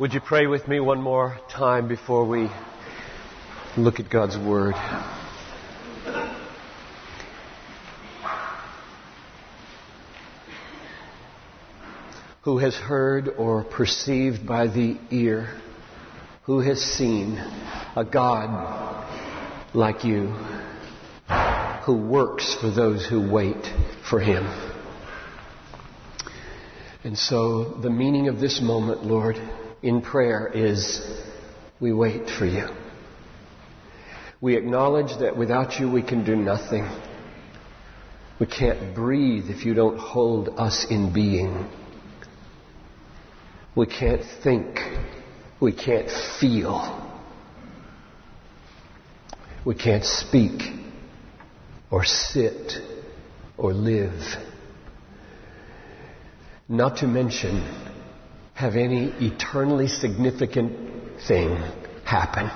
Would you pray with me one more time before we look at God's Word? Who has heard or perceived by the ear? Who has seen a God like you who works for those who wait for Him? And so the meaning of this moment, Lord, in prayer is we wait for you. We acknowledge that without you we can do nothing. We can't breathe if you don't hold us in being. We can't think. We can't feel. We can't speak or sit or live. Not to mention have any eternally significant thing happen.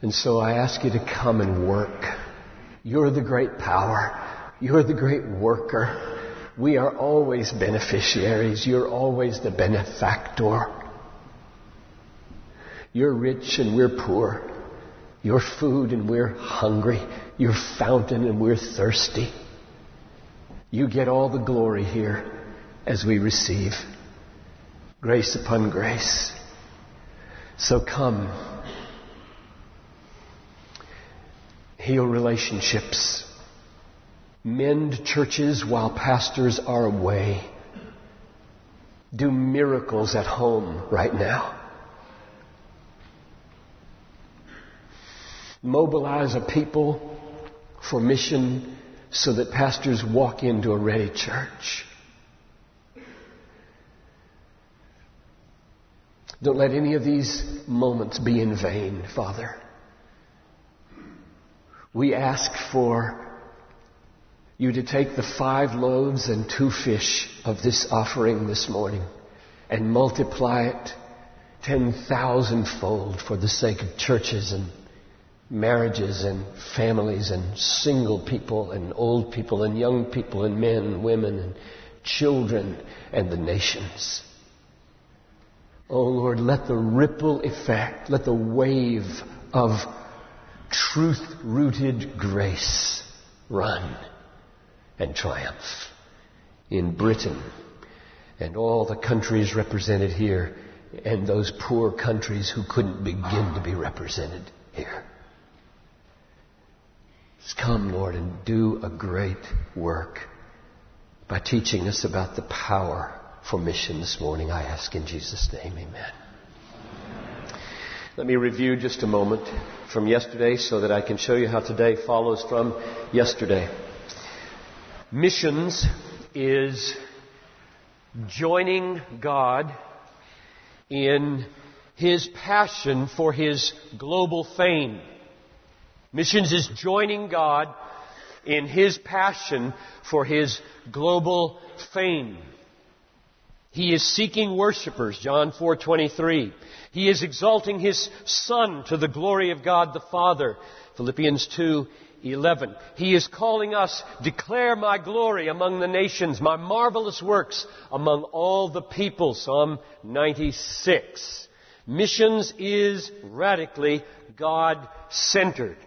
And so I ask you to come and work. You're the great power. You're the great worker. We are always beneficiaries. You're always the benefactor. You're rich and we're poor. You're food and we're hungry. You're fountain and we're thirsty. You get all the glory here as we receive grace upon grace. So come. Heal relationships. Mend churches while pastors are away. Do miracles at home right now. Mobilize a people for mission so that pastors walk into a ready church. Don't let any of these moments be in vain, Father. We ask for you to take the five loaves and two fish of this offering this morning and multiply it 10,000 fold for the sake of churches and marriages and families and single people and old people and young people and men and women and children and the nations. Oh Lord, let the ripple effect, let the wave of truth rooted grace run and triumph in Britain and all the countries represented here and those poor countries who couldn't begin to be represented here. Just come, Lord, and do a great work by teaching us about the power for mission this morning. I ask in Jesus' name, amen. Let me review just a moment from yesterday so that I can show you how today follows from yesterday. Missions is joining God in His passion for His global fame. Missions is joining God in His passion for His global fame. He is seeking worshippers, John 4:23. He is exalting his son to the glory of God the Father, Philippians 2:11. He is calling us, declare my glory among the nations, my marvelous works among all the people, Psalm 96. Missions is radically God-centered.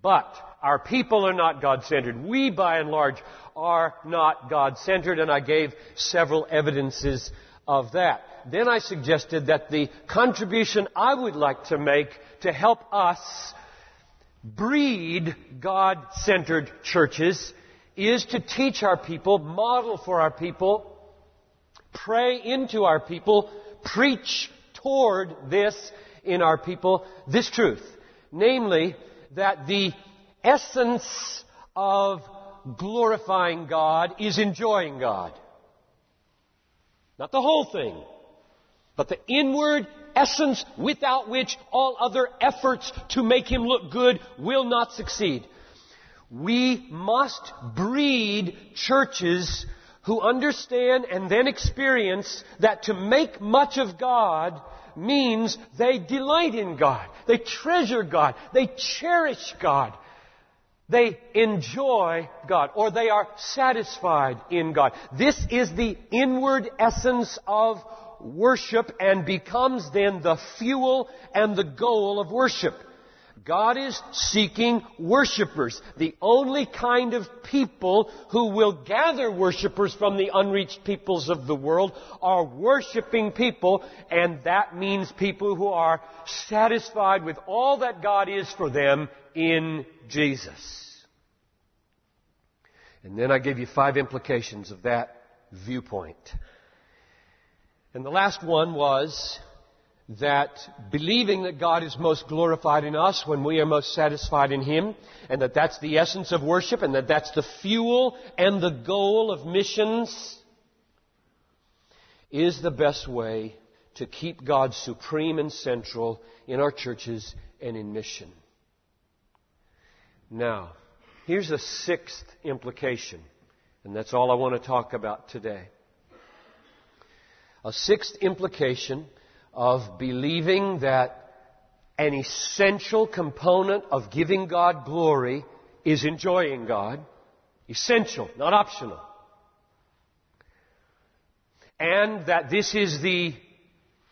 But our people are not God-centered. We, by and large, are not God-centered, and I gave several evidences of that. Then I suggested that the contribution I would like to make to help us breed God-centered churches is to teach our people, model for our people, pray into our people, preach toward this in our people, this truth. Namely, that the essence of glorifying God is enjoying God. Not the whole thing, but the inward essence without which all other efforts to make Him look good will not succeed. We must breed churches who understand and then experience that to make much of God means they delight in God. They treasure God. They cherish God. They enjoy God or they are satisfied in God. This is the inward essence of worship and becomes then the fuel and the goal of worship. God is seeking worshipers. The only kind of people who will gather worshipers from the unreached peoples of the world are worshiping people, and that means people who are satisfied with all that God is for them in Jesus. And then I give you five implications of that viewpoint. And the last one was that believing that God is most glorified in us when we are most satisfied in Him, and that that's the essence of worship, and that that's the fuel and the goal of missions, is the best way to keep God supreme and central in our churches and in mission. Now, here's a sixth implication, and that's all I want to talk about today. A sixth implication of believing that an essential component of giving God glory is enjoying God. Essential, not optional. And that this is the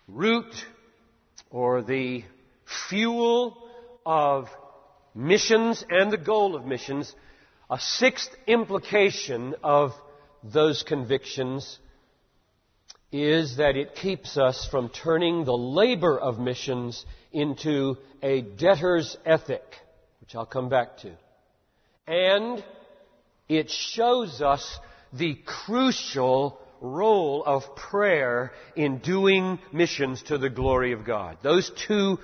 root or the fuel of missions and the goal of missions. A sixth implication of those convictions is that it keeps us from turning the labor of missions into a debtor's ethic, which I'll come back to. And it shows us the crucial role of prayer in doing missions to the glory of God. Those two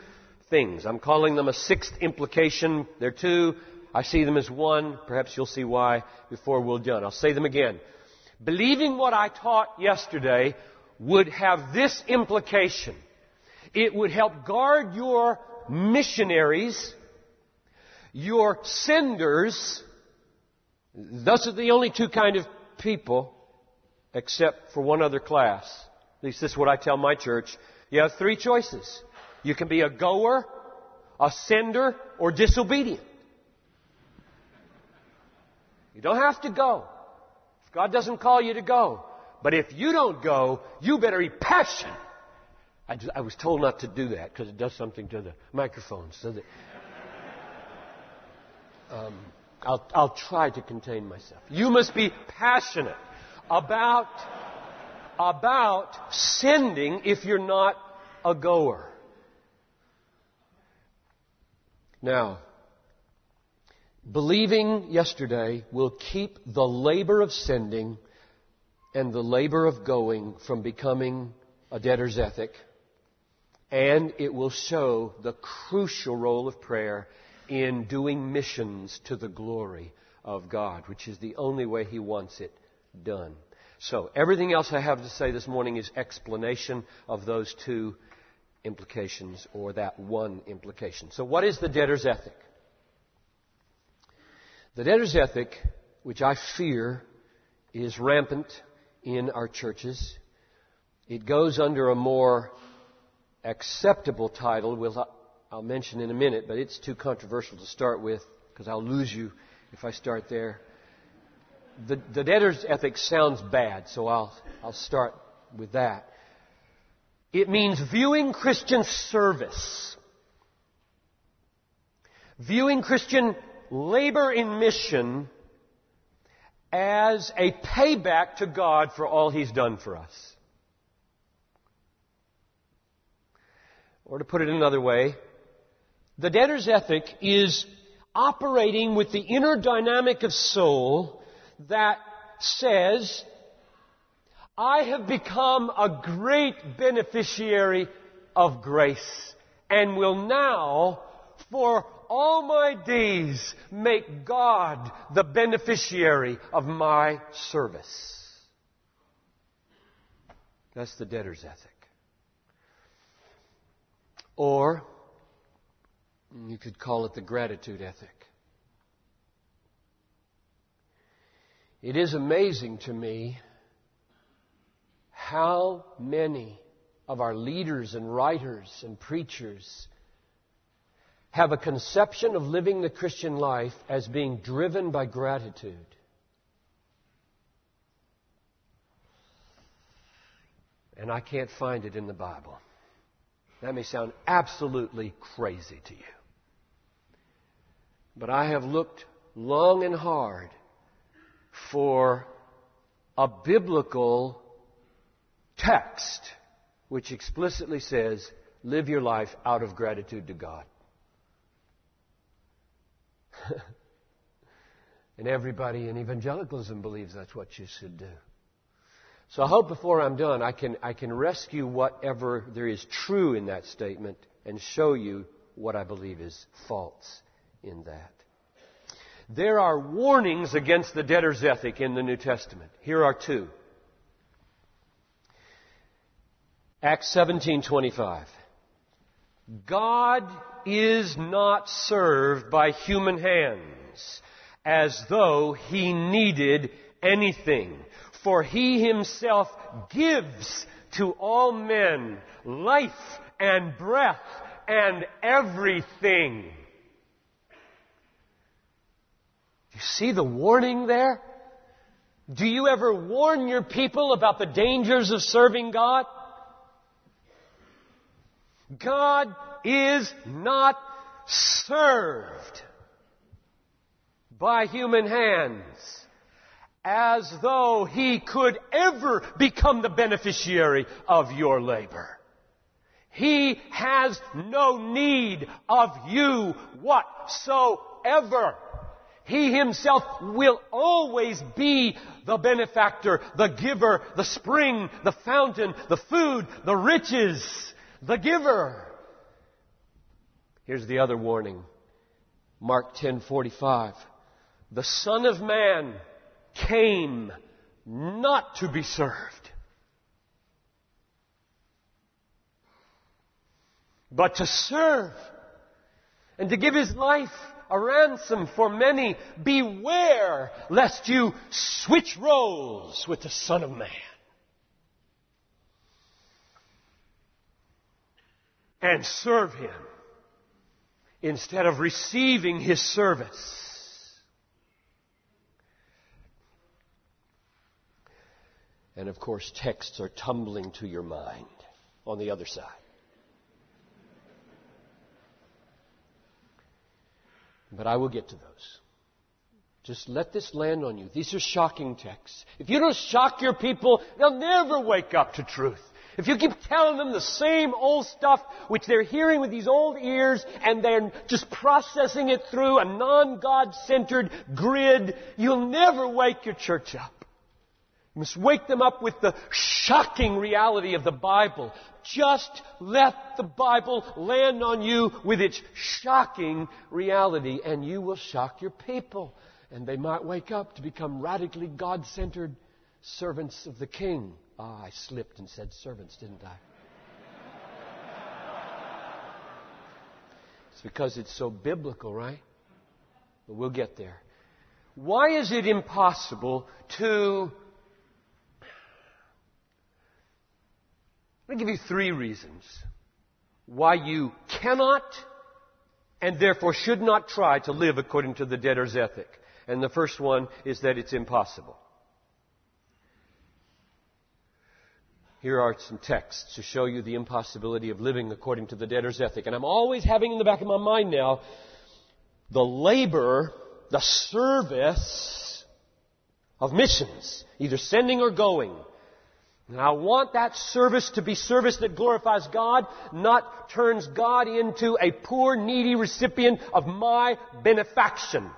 things. I'm calling them a sixth implication. They're two. I see them as one. Perhaps you'll see why before we're done. I'll say them again. Believing what I taught yesterday would have this implication. It would help guard your missionaries, your senders. Those are the only two kind of people, except for one other class. At least this is what I tell my church. You have three choices. You can be a goer, a sender, or disobedient. You don't have to go. If God doesn't call you to go, but if you don't go, you better be passionate. I, just, I was told not to do that because it does something to the microphone. So that um, I'll, I'll try to contain myself. You must be passionate about about sending if you're not a goer. Now, believing yesterday will keep the labor of sending and the labor of going from becoming a debtor's ethic, and it will show the crucial role of prayer in doing missions to the glory of God, which is the only way He wants it done. So, everything else I have to say this morning is explanation of those two implications or that one implication. So, what is the debtor's ethic? The debtor's ethic, which I fear is rampant in our churches. It goes under a more acceptable title, which I'll mention in a minute, but it's too controversial to start with because I'll lose you if I start there. The, the debtor's ethic sounds bad, so I'll, I'll start with that. It means viewing Christian service, viewing Christian labor in mission as a payback to God for all He's done for us. Or to put it another way, the debtor's ethic is operating with the inner dynamic of soul that says, I have become a great beneficiary of grace and will now, for all my days make God the beneficiary of my service. That's the debtor's ethic. Or, you could call it the gratitude ethic. It is amazing to me how many of our leaders and writers and preachers have a conception of living the Christian life as being driven by gratitude. and I can't find it in the Bible. That may sound absolutely crazy to you. But I have looked long and hard for a biblical text which explicitly says, live your life out of gratitude to God. and everybody in evangelicalism believes that's what you should do. So I hope before I'm done, I can, I can rescue whatever there is true in that statement and show you what I believe is false in that. There are warnings against the debtor's ethic in the New Testament. Here are two. Acts 17:25. God is not served by human hands as though he needed anything, for he himself gives to all men life and breath and everything. You see the warning there? Do you ever warn your people about the dangers of serving God? God is not served by human hands as though he could ever become the beneficiary of your labor. He has no need of you whatsoever. He himself will always be the benefactor, the giver, the spring, the fountain, the food, the riches, the giver. Here's the other warning. Mark 10:45. The Son of Man came not to be served, but to serve and to give his life a ransom for many. Beware lest you switch roles with the Son of Man. And serve him instead of receiving his service. And of course, texts are tumbling to your mind on the other side. But I will get to those. Just let this land on you. These are shocking texts. If you don't shock your people, they'll never wake up to truth. If you keep telling them the same old stuff which they're hearing with these old ears and they're just processing it through a non-God centered grid, you'll never wake your church up. You must wake them up with the shocking reality of the Bible. Just let the Bible land on you with its shocking reality, and you will shock your people. And they might wake up to become radically God centered servants of the King. Ah, I slipped and said servants, didn't I? It's because it's so biblical, right? But we'll get there. Why is it impossible to Let me give you three reasons why you cannot and therefore should not try to live according to the debtor's ethic. And the first one is that it's impossible. Here are some texts to show you the impossibility of living according to the debtor's ethic. And I'm always having in the back of my mind now the labor, the service of missions, either sending or going. And I want that service to be service that glorifies God, not turns God into a poor, needy recipient of my benefaction.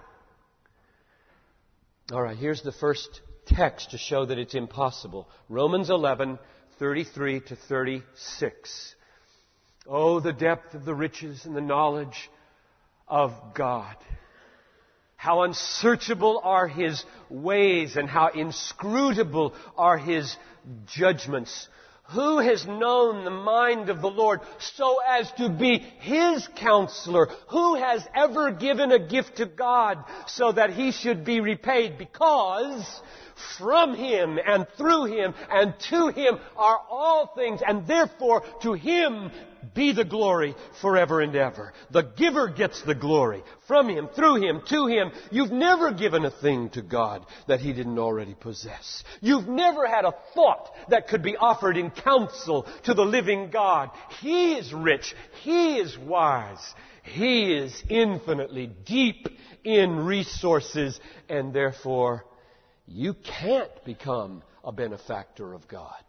Alright, here's the first text to show that it's impossible. Romans 11, 33 to 36. Oh, the depth of the riches and the knowledge of God. How unsearchable are His ways and how inscrutable are His judgments. Who has known the mind of the Lord so as to be His counselor? Who has ever given a gift to God so that He should be repaid? Because from Him and through Him and to Him are all things and therefore to Him be the glory forever and ever. The giver gets the glory from Him, through Him, to Him. You've never given a thing to God that He didn't already possess. You've never had a thought that could be offered in counsel to the living God. He is rich. He is wise. He is infinitely deep in resources and therefore you can't become a benefactor of God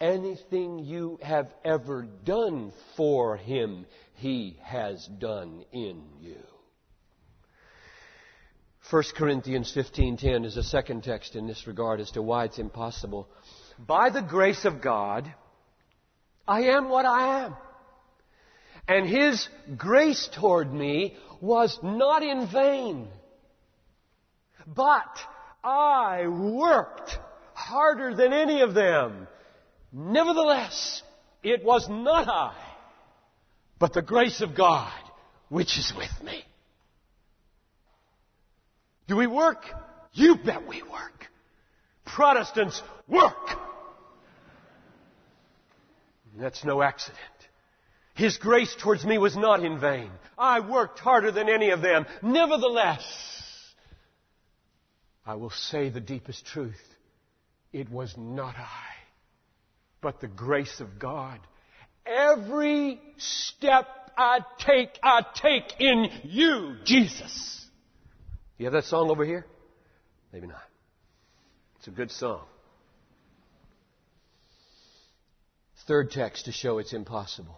anything you have ever done for him, he has done in you. 1 Corinthians 15:10 is a second text in this regard as to why it's impossible. By the grace of God, I am what I am. And his grace toward me was not in vain. But I worked harder than any of them Nevertheless, it was not I, but the grace of God which is with me. Do we work? You bet we work. Protestants work. That's no accident. His grace towards me was not in vain. I worked harder than any of them. Nevertheless, I will say the deepest truth. It was not I but the grace of God. Every step I take, I take in you, Jesus. You have that song over here? Maybe not. It's a good song. Third text to show it's impossible.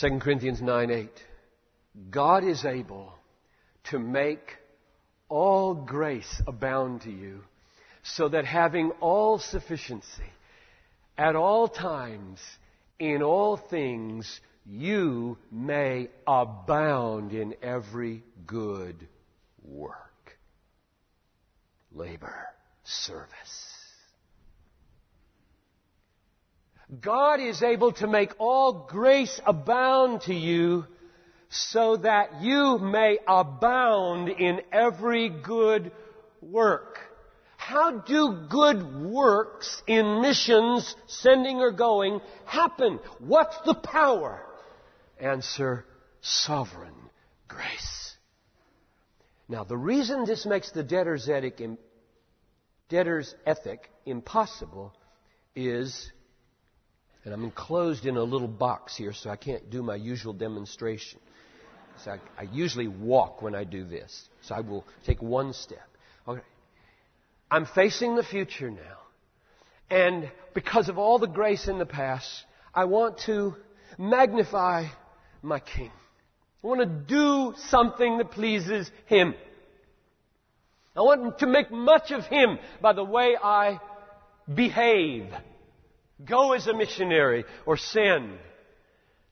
2 Corinthians 9 8. God is able to make all grace abound to you so that having all sufficiency at all times in all things you may abound in every good work, labor, service. God is able to make all grace abound to you so that you may abound in every good work. How do good works in missions, sending or going, happen? What's the power? Answer, sovereign grace. Now, the reason this makes the debtor's ethic, debtor's ethic impossible is, and I'm enclosed in a little box here, so I can't do my usual demonstration. So I, I usually walk when I do this. So I will take one step. I'm facing the future now. And because of all the grace in the past, I want to magnify my King. I want to do something that pleases Him. I want to make much of Him by the way I behave. Go as a missionary or send.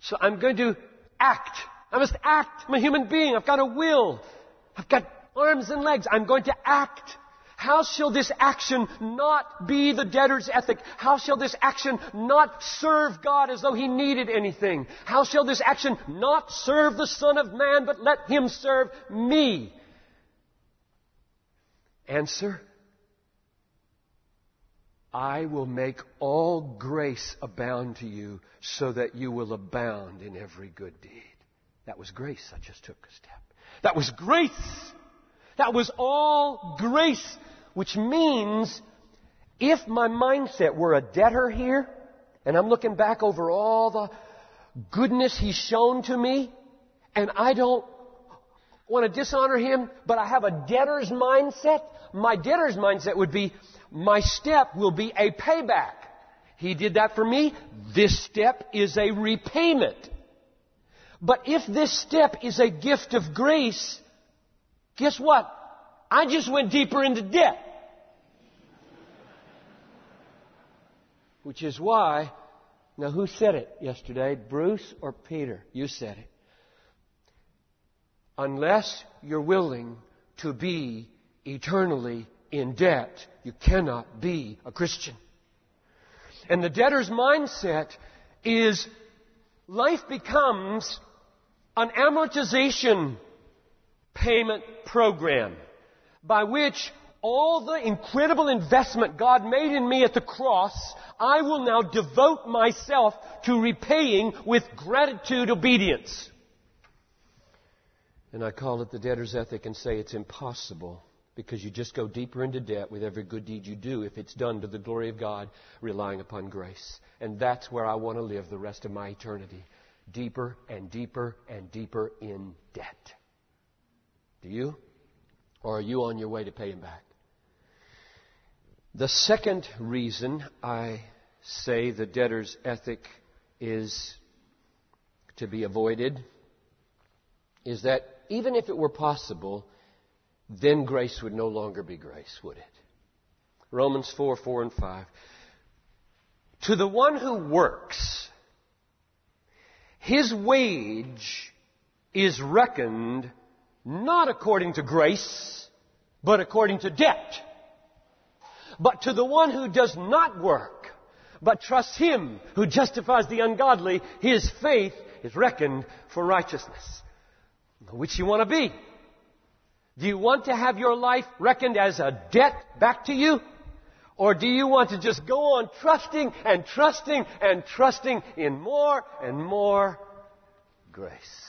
So I'm going to act. I must act. I'm a human being. I've got a will. I've got arms and legs. I'm going to act. How shall this action not be the debtor's ethic? How shall this action not serve God as though he needed anything? How shall this action not serve the Son of Man, but let him serve me? Answer I will make all grace abound to you so that you will abound in every good deed. That was grace. I just took a step. That was grace. That was all grace which means if my mindset were a debtor here, and I'm looking back over all the goodness he's shown to me, and I don't want to dishonor him, but I have a debtor's mindset, my debtor's mindset would be, my step will be a payback. He did that for me. This step is a repayment. But if this step is a gift of grace, guess what? I just went deeper into debt. Which is why, now who said it yesterday? Bruce or Peter? You said it. Unless you're willing to be eternally in debt, you cannot be a Christian. And the debtor's mindset is life becomes an amortization payment program by which all the incredible investment God made in me at the cross, I will now devote myself to repaying with gratitude obedience. And I call it the debtor's ethic and say it's impossible because you just go deeper into debt with every good deed you do if it's done to the glory of God, relying upon grace. And that's where I want to live the rest of my eternity. Deeper and deeper and deeper in debt. Do you? Or are you on your way to pay him back? The second reason I say the debtor's ethic is to be avoided is that even if it were possible, then grace would no longer be grace, would it? Romans 4, 4 and 5. To the one who works, his wage is reckoned not according to grace, but according to debt. But to the one who does not work, but trusts him who justifies the ungodly, his faith is reckoned for righteousness. Which you want to be? Do you want to have your life reckoned as a debt back to you? Or do you want to just go on trusting and trusting and trusting in more and more grace?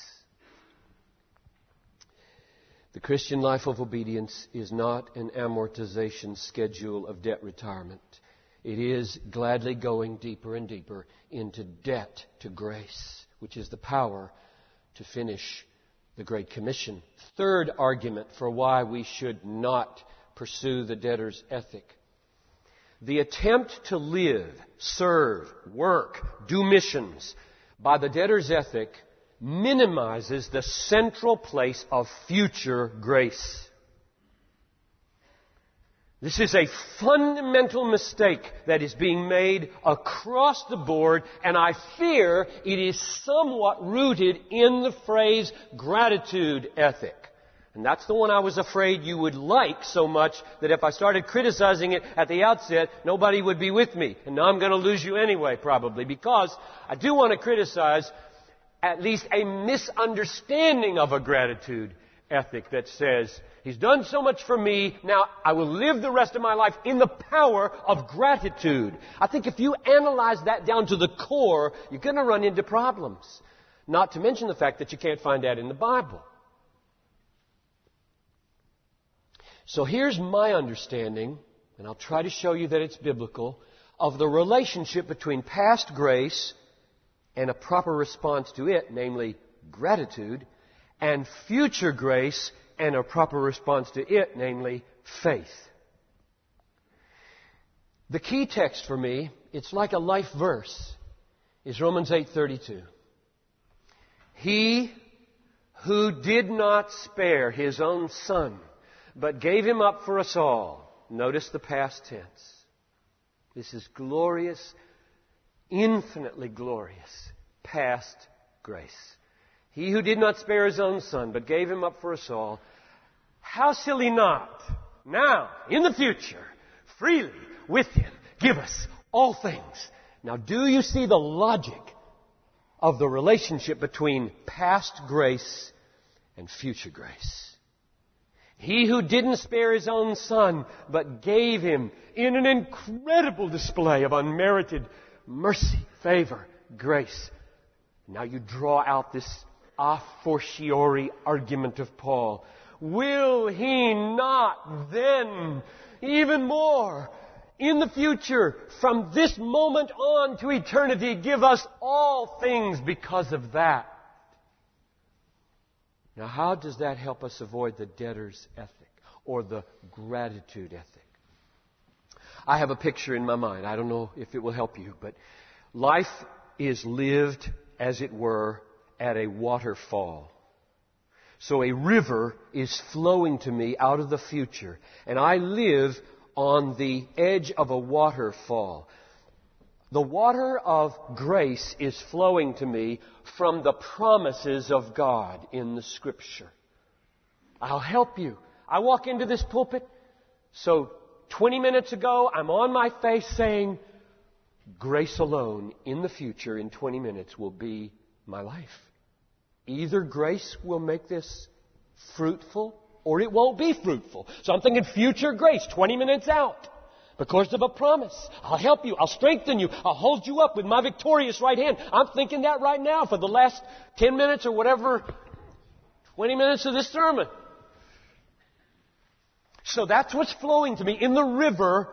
The Christian life of obedience is not an amortization schedule of debt retirement. It is gladly going deeper and deeper into debt to grace, which is the power to finish the Great Commission. Third argument for why we should not pursue the debtor's ethic. The attempt to live, serve, work, do missions by the debtor's ethic minimizes the central place of future grace. This is a fundamental mistake that is being made across the board, and I fear it is somewhat rooted in the phrase gratitude ethic. And that's the one I was afraid you would like so much that if I started criticizing it at the outset, nobody would be with me. And now I'm going to lose you anyway, probably, because I do want to criticize at least a misunderstanding of a gratitude ethic that says, He's done so much for me, now I will live the rest of my life in the power of gratitude. I think if you analyze that down to the core, you're going to run into problems. Not to mention the fact that you can't find that in the Bible. So here's my understanding, and I'll try to show you that it's biblical, of the relationship between past grace and a proper response to it, namely gratitude, and future grace and a proper response to it, namely faith. The key text for me, it's like a life verse, is Romans 8:32. He who did not spare his own son, but gave him up for us all. Notice the past tense. This is glorious, infinitely glorious past grace. He who did not spare his own son, but gave him up for us all, how shall he not now, in the future, freely with him give us all things? Now, do you see the logic of the relationship between past grace and future grace? He who didn't spare his own son, but gave him in an incredible display of unmerited mercy, favor, grace. Now you draw out this a fortiori argument of Paul. Will he not then, even more, in the future, from this moment on to eternity, give us all things because of that? Now, how does that help us avoid the debtor's ethic or the gratitude ethic? I have a picture in my mind. I don't know if it will help you, but life is lived, as it were, at a waterfall. So a river is flowing to me out of the future, and I live on the edge of a waterfall. The water of grace is flowing to me from the promises of God in the Scripture. I'll help you. I walk into this pulpit, so 20 minutes ago, I'm on my face saying, Grace alone in the future in 20 minutes will be my life. Either grace will make this fruitful or it won't be fruitful. So I'm thinking future grace, 20 minutes out. Because of a promise. I'll help you. I'll strengthen you. I'll hold you up with my victorious right hand. I'm thinking that right now for the last 10 minutes or whatever, 20 minutes of this sermon. So that's what's flowing to me in the river.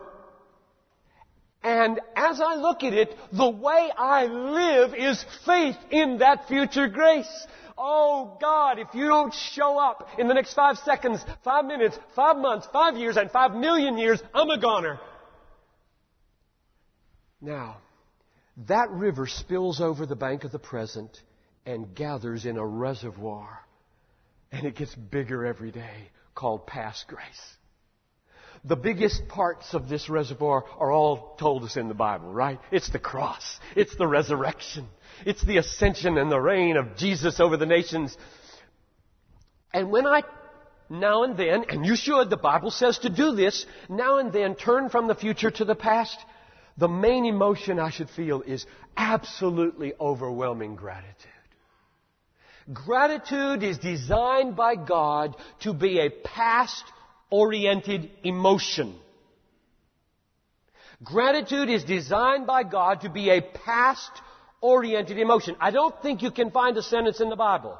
And as I look at it, the way I live is faith in that future grace. Oh God, if you don't show up in the next five seconds, five minutes, five months, five years, and five million years, I'm a goner. Now, that river spills over the bank of the present and gathers in a reservoir. And it gets bigger every day called past grace. The biggest parts of this reservoir are all told us in the Bible, right? It's the cross. It's the resurrection. It's the ascension and the reign of Jesus over the nations. And when I now and then, and you should, the Bible says to do this, now and then turn from the future to the past, the main emotion I should feel is absolutely overwhelming gratitude. Gratitude is designed by God to be a past oriented emotion. Gratitude is designed by God to be a past oriented emotion. I don't think you can find a sentence in the Bible.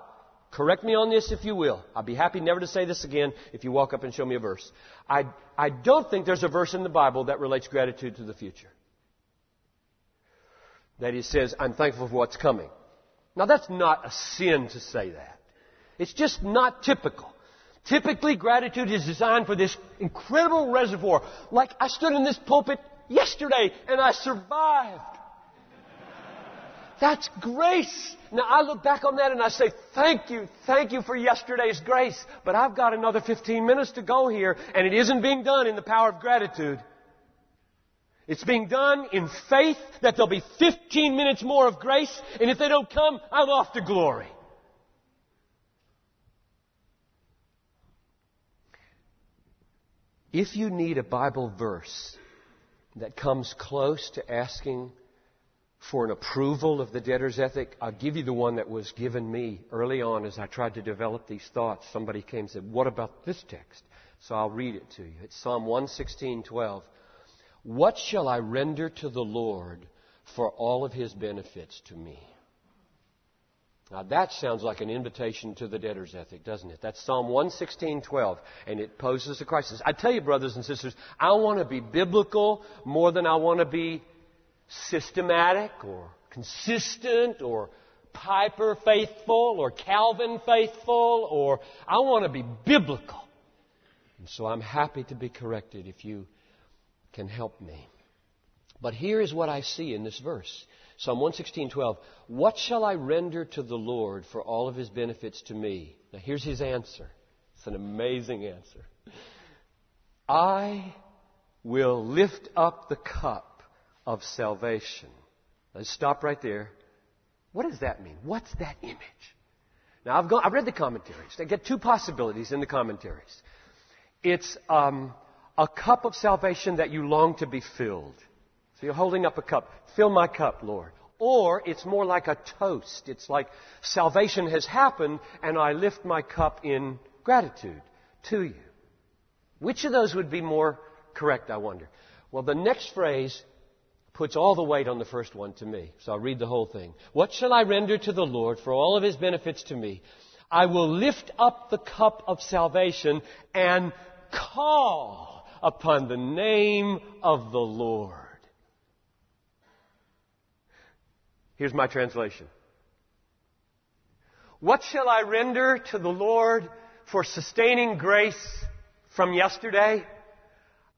Correct me on this if you will. I'll be happy never to say this again if you walk up and show me a verse. I, I don't think there's a verse in the Bible that relates gratitude to the future that he says, I'm thankful for what's coming. Now that's not a sin to say that. It's just not typical. Typically, gratitude is designed for this incredible reservoir. Like I stood in this pulpit yesterday and I survived. That's grace. Now I look back on that and I say, thank you, thank you for yesterday's grace. But I've got another 15 minutes to go here and it isn't being done in the power of gratitude. It's being done in faith that there'll be 15 minutes more of grace, and if they don't come, I'm off to glory. If you need a Bible verse that comes close to asking for an approval of the debtor's ethic, I'll give you the one that was given me early on as I tried to develop these thoughts. Somebody came and said, What about this text? So I'll read it to you. It's Psalm 116:12. What shall I render to the Lord for all of his benefits to me? Now that sounds like an invitation to the debtor's ethic, doesn't it? That's Psalm 116:12, and it poses a crisis. I tell you, brothers and sisters, I want to be biblical more than I want to be systematic or consistent or Piper faithful or Calvin faithful or I want to be biblical. And so I'm happy to be corrected if you can help me. But here is what I see in this verse. Psalm 116:12. What shall I render to the Lord for all of his benefits to me? Now here's his answer. It's an amazing answer. I will lift up the cup of salvation. Let's stop right there. What does that mean? What's that image? Now I've, gone, I've read the commentaries. I get two possibilities in the commentaries. It's um, a cup of salvation that you long to be filled. So you're holding up a cup. Fill my cup, Lord. Or it's more like a toast. It's like salvation has happened and I lift my cup in gratitude to you. Which of those would be more correct, I wonder? Well, the next phrase puts all the weight on the first one to me. So I'll read the whole thing. What shall I render to the Lord for all of his benefits to me? I will lift up the cup of salvation and call upon the name of the Lord. Here's my translation. What shall I render to the Lord for sustaining grace from yesterday?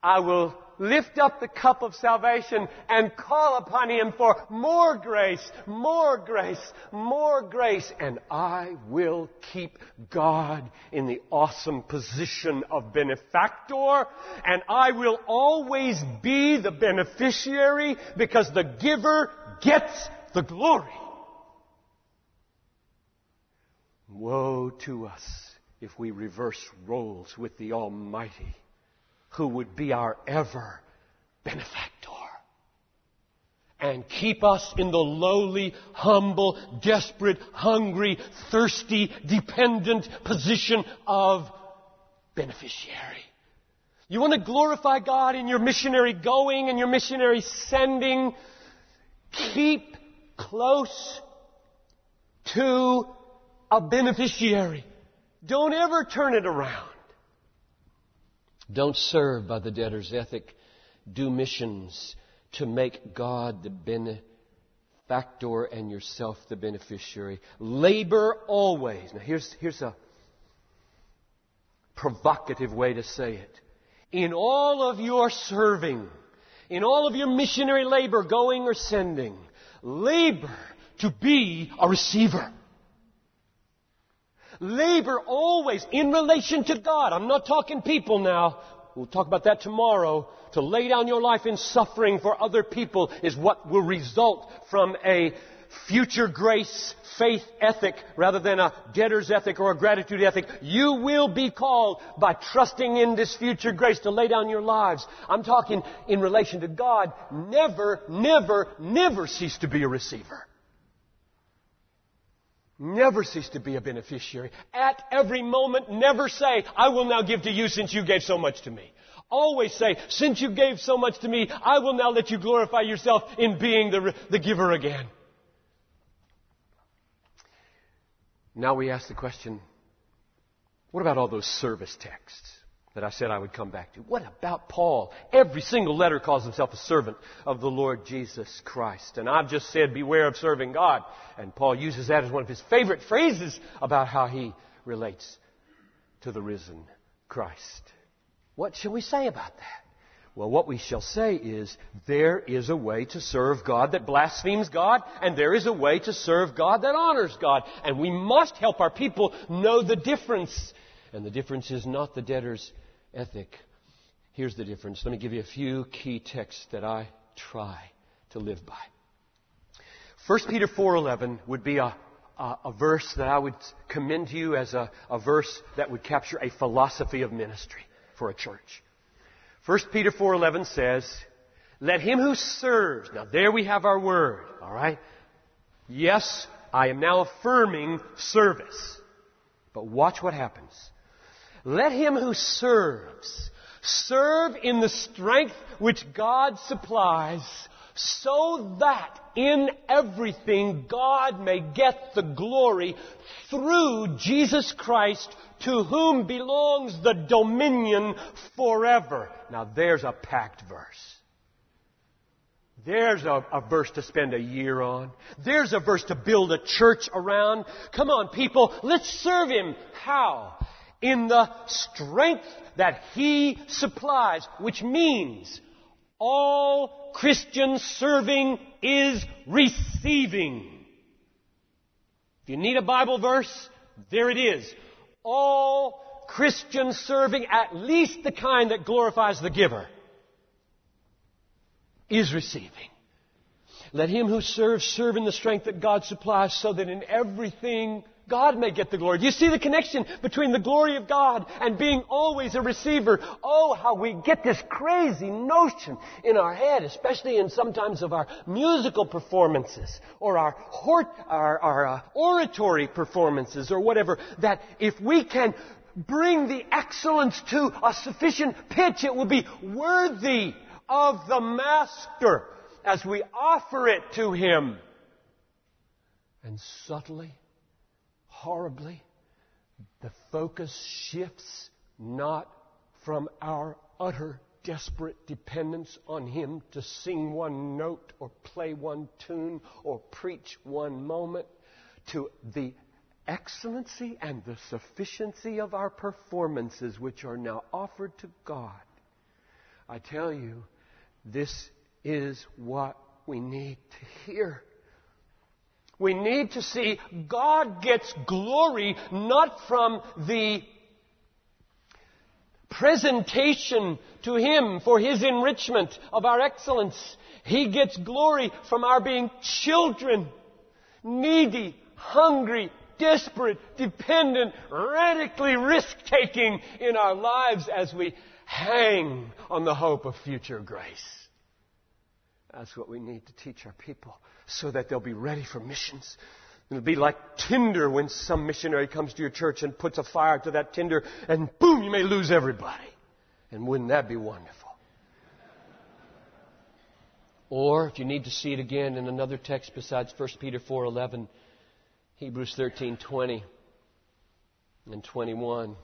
I will lift up the cup of salvation and call upon Him for more grace, more grace, more grace. And I will keep God in the awesome position of benefactor. And I will always be the beneficiary because the giver gets the glory. Woe to us if we reverse roles with the Almighty who would be our ever benefactor and keep us in the lowly, humble, desperate, hungry, thirsty, dependent position of beneficiary. You want to glorify God in your missionary going and your missionary sending? Keep close to a beneficiary. Don't ever turn it around. Don't serve by the debtor's ethic. Do missions to make God the benefactor and yourself the beneficiary. Labor always. Now here's, here's a provocative way to say it. In all of your serving, in all of your missionary labor, going or sending, labor to be a receiver. Labor always in relation to God. I'm not talking people now. We'll talk about that tomorrow. To lay down your life in suffering for other people is what will result from a future grace faith ethic rather than a debtor's ethic or a gratitude ethic. You will be called by trusting in this future grace to lay down your lives. I'm talking in relation to God. Never, never, never cease to be a receiver. Never cease to be a beneficiary. At every moment, never say, I will now give to you since you gave so much to me. Always say, since you gave so much to me, I will now let you glorify yourself in being the, the giver again. Now we ask the question, what about all those service texts? that I said I would come back to. What about Paul? Every single letter calls himself a servant of the Lord Jesus Christ. And I've just said, beware of serving God. And Paul uses that as one of his favorite phrases about how he relates to the risen Christ. What shall we say about that? Well, what we shall say is there is a way to serve God that blasphemes God, and there is a way to serve God that honors God. And we must help our people know the difference and the difference is not the debtor's ethic. Here's the difference. Let me give you a few key texts that I try to live by. 1 Peter 4.11 would be a, a, a, verse that I would commend to you as a, a verse that would capture a philosophy of ministry for a church. 1 Peter 4.11 says, Let him who serves, now there we have our word, alright? Yes, I am now affirming service. But watch what happens. Let him who serves serve in the strength which God supplies so that in everything God may get the glory through Jesus Christ to whom belongs the dominion forever. Now there's a packed verse. There's a, a, verse to spend a year on. There's a verse to build a church around. Come on, people, let's serve Him. How? in the strength that He supplies, which means all Christian serving is receiving. If you need a Bible verse, there it is. All Christian serving, at least the kind that glorifies the giver, is receiving. Let him who serves serve in the strength that God supplies so that in everything God may get the glory. Do you see the connection between the glory of God and being always a receiver? Oh, how we get this crazy notion in our head, especially in sometimes of our musical performances or our, our, our uh, oratory performances or whatever, that if we can bring the excellence to a sufficient pitch, it will be worthy of the Master as we offer it to Him. And subtly, horribly, the focus shifts not from our utter desperate dependence on Him to sing one note or play one tune or preach one moment to the excellency and the sufficiency of our performances, which are now offered to God. I tell you, this is what we need to hear. We need to see God gets glory not from the presentation to Him for His enrichment of our excellence. He gets glory from our being children, needy, hungry, desperate, dependent, radically risk taking in our lives as we hang on the hope of future grace. That's what we need to teach our people so that they'll be ready for missions. It'll be like tinder when some missionary comes to your church and puts a fire to that tinder, and boom, you may lose everybody. And wouldn't that be wonderful? Or if you need to see it again in another text besides 1 Peter 4:11, Hebrews 13:20 and 21.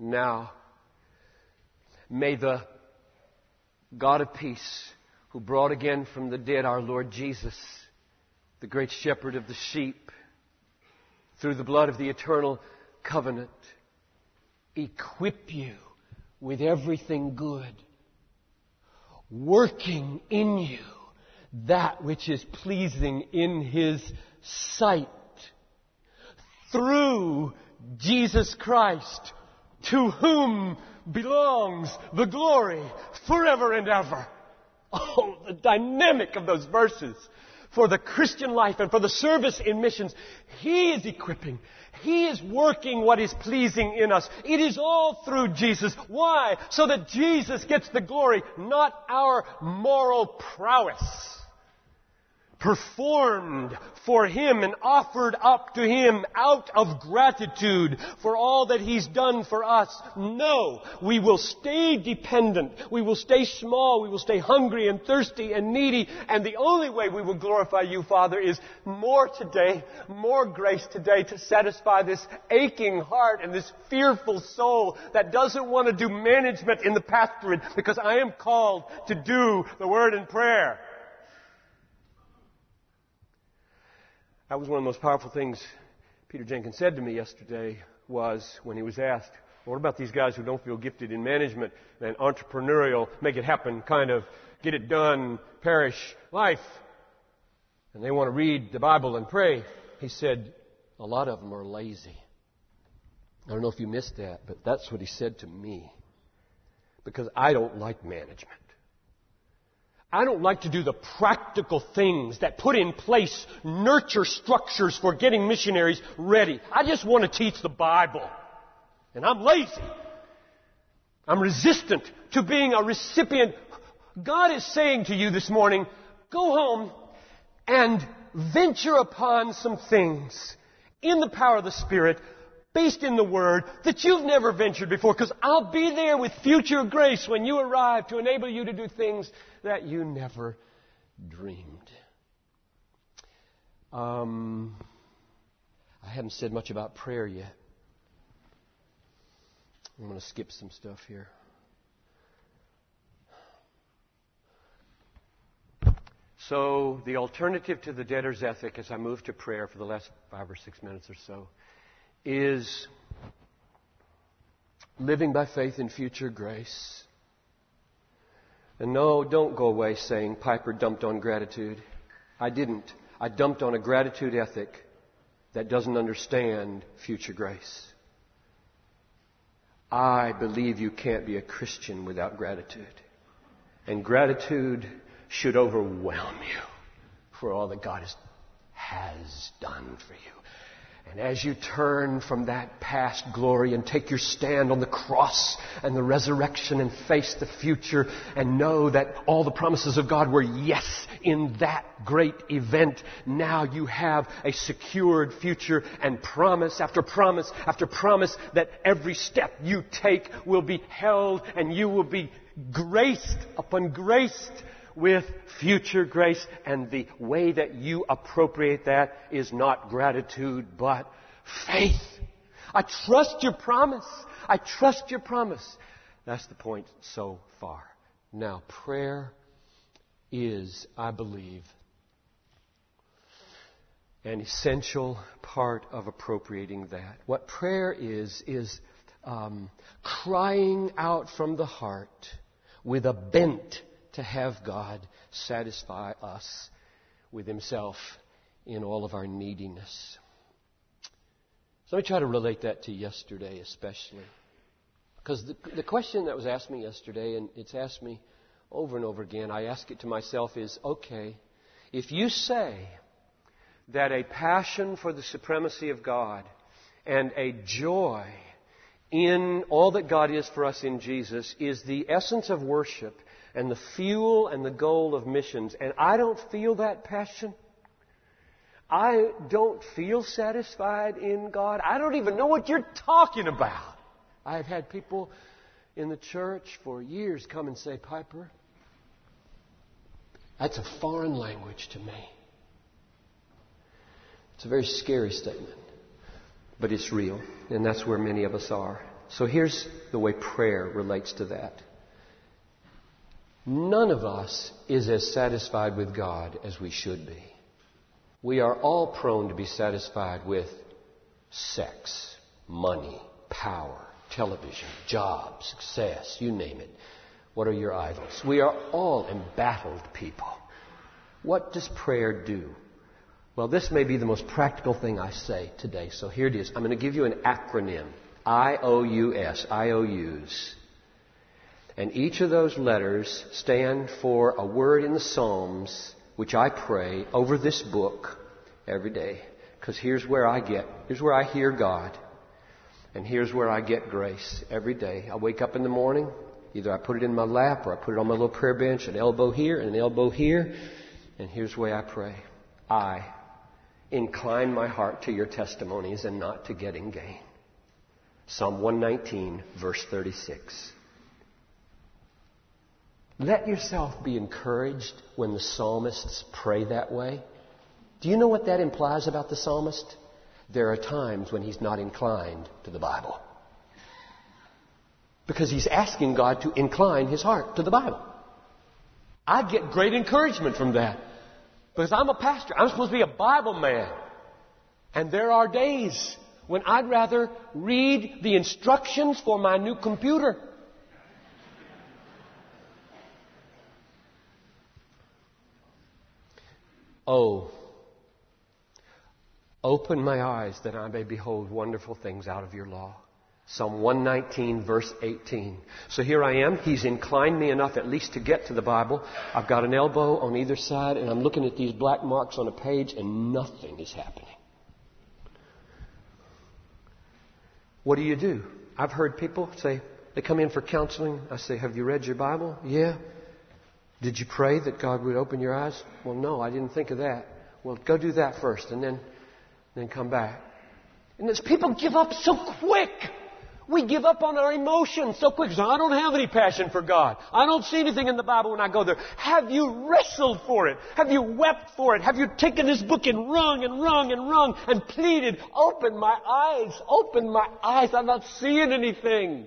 Now, may the God of peace, who brought again from the dead our Lord Jesus, the great shepherd of the sheep, through the blood of the eternal covenant, equip you with everything good, working in you that which is pleasing in His sight, through Jesus Christ, to whom belongs the glory forever and ever. Oh, the dynamic of those verses for the Christian life and for the service in missions. He is equipping. He is working what is pleasing in us. It is all through Jesus. Why? So that Jesus gets the glory, not our moral prowess performed for Him and offered up to Him out of gratitude for all that He's done for us. No, we will stay dependent. We will stay small. We will stay hungry and thirsty and needy. And the only way we will glorify You, Father, is more today, more grace today to satisfy this aching heart and this fearful soul that doesn't want to do management in the pastorate because I am called to do the word and prayer. That was one of the most powerful things Peter Jenkins said to me yesterday was when he was asked, what about these guys who don't feel gifted in management and entrepreneurial, make it happen, kind of get it done, parish life? And they want to read the Bible and pray. He said, a lot of them are lazy. I don't know if you missed that, but that's what he said to me. Because I don't like management. I don't like to do the practical things that put in place nurture structures for getting missionaries ready. I just want to teach the Bible. And I'm lazy. I'm resistant to being a recipient. God is saying to you this morning, go home and venture upon some things in the power of the Spirit based in the Word that you've never ventured before because I'll be there with future grace when you arrive to enable you to do things that you never dreamed. Um, I haven't said much about prayer yet. I'm going to skip some stuff here. So, the alternative to the debtor's ethic as I move to prayer for the last five or six minutes or so is living by faith in future grace. And no, don't go away saying Piper dumped on gratitude. I didn't. I dumped on a gratitude ethic that doesn't understand future grace. I believe you can't be a Christian without gratitude. And gratitude should overwhelm you for all that God has, has done for you. And as you turn from that past glory and take your stand on the cross and the resurrection and face the future and know that all the promises of God were yes in that great event, now you have a secured future and promise after promise after promise that every step you take will be held and you will be graced upon graced with future grace. And the way that you appropriate that is not gratitude, but faith. I trust your promise. I trust your promise. That's the point so far. Now, prayer is, I believe, an essential part of appropriating that. What prayer is, is um, crying out from the heart with a bent to have God satisfy us with Himself in all of our neediness. So let me try to relate that to yesterday, especially. Because the, the question that was asked me yesterday, and it's asked me over and over again, I ask it to myself is okay, if you say that a passion for the supremacy of God and a joy in all that God is for us in Jesus is the essence of worship and the fuel and the goal of missions. And I don't feel that passion. I don't feel satisfied in God. I don't even know what you're talking about. I've had people in the church for years come and say, Piper, that's a foreign language to me. It's a very scary statement, but it's real, and that's where many of us are. So here's the way prayer relates to that. None of us is as satisfied with God as we should be. We are all prone to be satisfied with sex, money, power, television, job, success, you name it. What are your idols? We are all embattled people. What does prayer do? Well, this may be the most practical thing I say today, so here it is. I'm going to give you an acronym I O U S, IOUs. And each of those letters stand for a word in the Psalms which I pray over this book every day. Because here's where I get, here's where I hear God. And here's where I get grace every day. I wake up in the morning, either I put it in my lap or I put it on my little prayer bench, an elbow here and an elbow here. And here's where I pray. I incline my heart to your testimonies and not to getting gain. Psalm 119, verse 36. Let yourself be encouraged when the psalmists pray that way. Do you know what that implies about the psalmist? There are times when he's not inclined to the Bible. Because he's asking God to incline his heart to the Bible. I get great encouragement from that. Because I'm a pastor. I'm supposed to be a Bible man. And there are days when I'd rather read the instructions for my new computer Oh, open my eyes that I may behold wonderful things out of your law. Psalm 119, verse 18. So here I am. He's inclined me enough at least to get to the Bible. I've got an elbow on either side, and I'm looking at these black marks on a page, and nothing is happening. What do you do? I've heard people say, they come in for counseling. I say, Have you read your Bible? Yeah. Did you pray that God would open your eyes? Well, no, I didn't think of that. Well, go do that first and then, then come back. And as people give up so quick. We give up on our emotions so quick. So I don't have any passion for God. I don't see anything in the Bible when I go there. Have you wrestled for it? Have you wept for it? Have you taken this book and wrung and wrung and wrung and pleaded, open my eyes, open my eyes. I'm not seeing anything.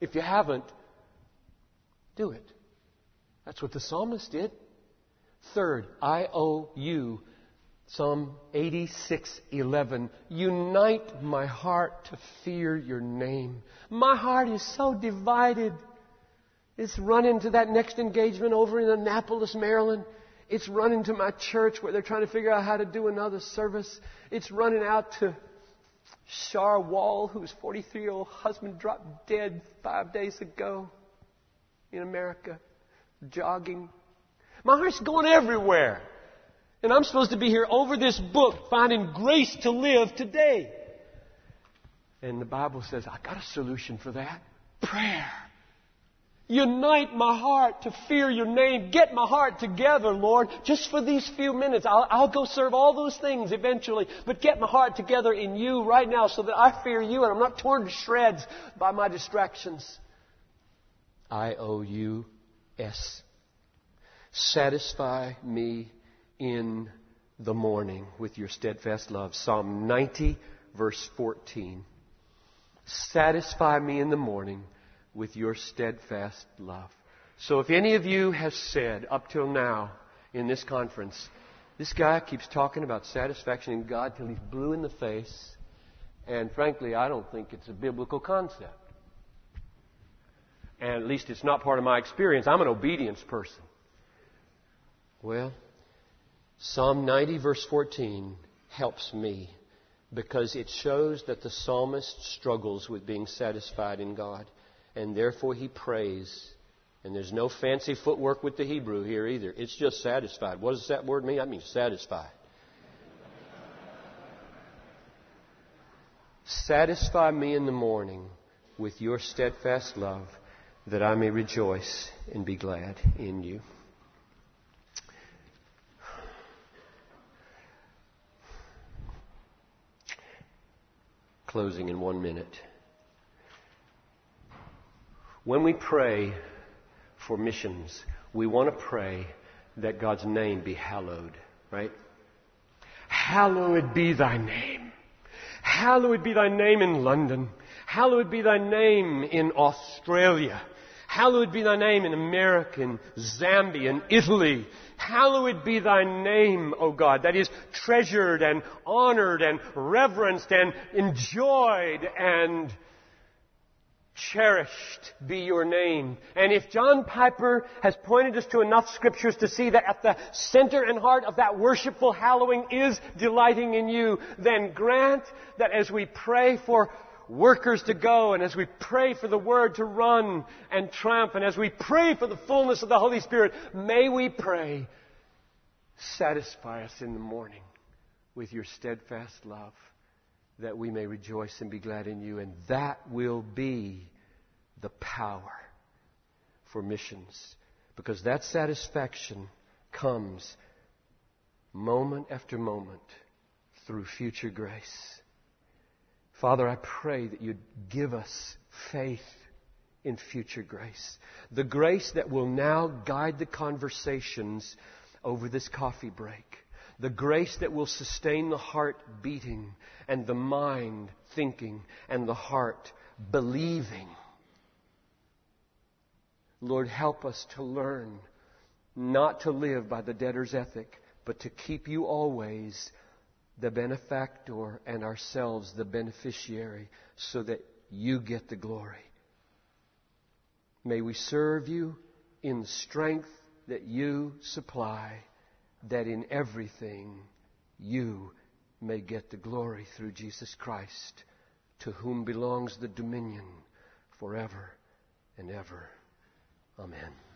If you haven't, do it. That's what the psalmist did. Third, I owe you Psalm 86:11 Unite my heart to fear your name. My heart is so divided. It's run into that next engagement over in Annapolis, Maryland. It's running to my church where they're trying to figure out how to do another service. It's running out to Shar Wall, whose 43 year old husband dropped dead five days ago in America jogging. My heart's going everywhere. And I'm supposed to be here over this book, finding grace to live today. And the Bible says, I got a solution for that. Prayer. Unite my heart to fear your name. Get my heart together, Lord, just for these few minutes. I'll, I'll, go serve all those things eventually, but get my heart together in you right now so that I fear you and I'm not torn to shreds by my distractions. I owe you S. Satisfy me in the morning with your steadfast love. Psalm 90, verse 14. Satisfy me in the morning with your steadfast love. So if any of you has said up till now in this conference, this guy keeps talking about satisfaction in God till he's blue in the face, and frankly, I don't think it's a biblical concept and at least it's not part of my experience. I'm an obedience person. Well, Psalm 90, verse 14, helps me because it shows that the psalmist struggles with being satisfied in God, and therefore he prays. And there's no fancy footwork with the Hebrew here either. It's just satisfied. What does that word mean? I mean satisfied. Satisfy me in the morning with your steadfast love that I may rejoice and be glad in you. Closing in one minute. When we pray for missions, we want to pray that God's name be hallowed, right? Hallowed be thy name. Hallowed be thy name in London. Hallowed be thy name in Australia. Hallowed be thy name in America, in Zambia, in Italy. Hallowed be thy name, O God. That is treasured and honored and reverenced and enjoyed and cherished be your name. And if John Piper has pointed us to enough scriptures to see that at the center and heart of that worshipful hallowing is delighting in you, then grant that as we pray for workers to go, and as we pray for the Word to run and triumph, and as we pray for the fullness of the Holy Spirit, may we pray, satisfy us in the morning with your steadfast love, that we may rejoice and be glad in you, and that will be the power for missions. Because that satisfaction comes moment after moment through future grace. Father, I pray that you'd give us faith in future grace. The grace that will now guide the conversations over this coffee break. The grace that will sustain the heart beating and the mind thinking and the heart believing. Lord, help us to learn not to live by the debtor's ethic, but to keep you always the benefactor and ourselves the beneficiary so that you get the glory. May we serve you in the strength that you supply, that in everything you may get the glory through Jesus Christ, to whom belongs the dominion forever and ever. Amen.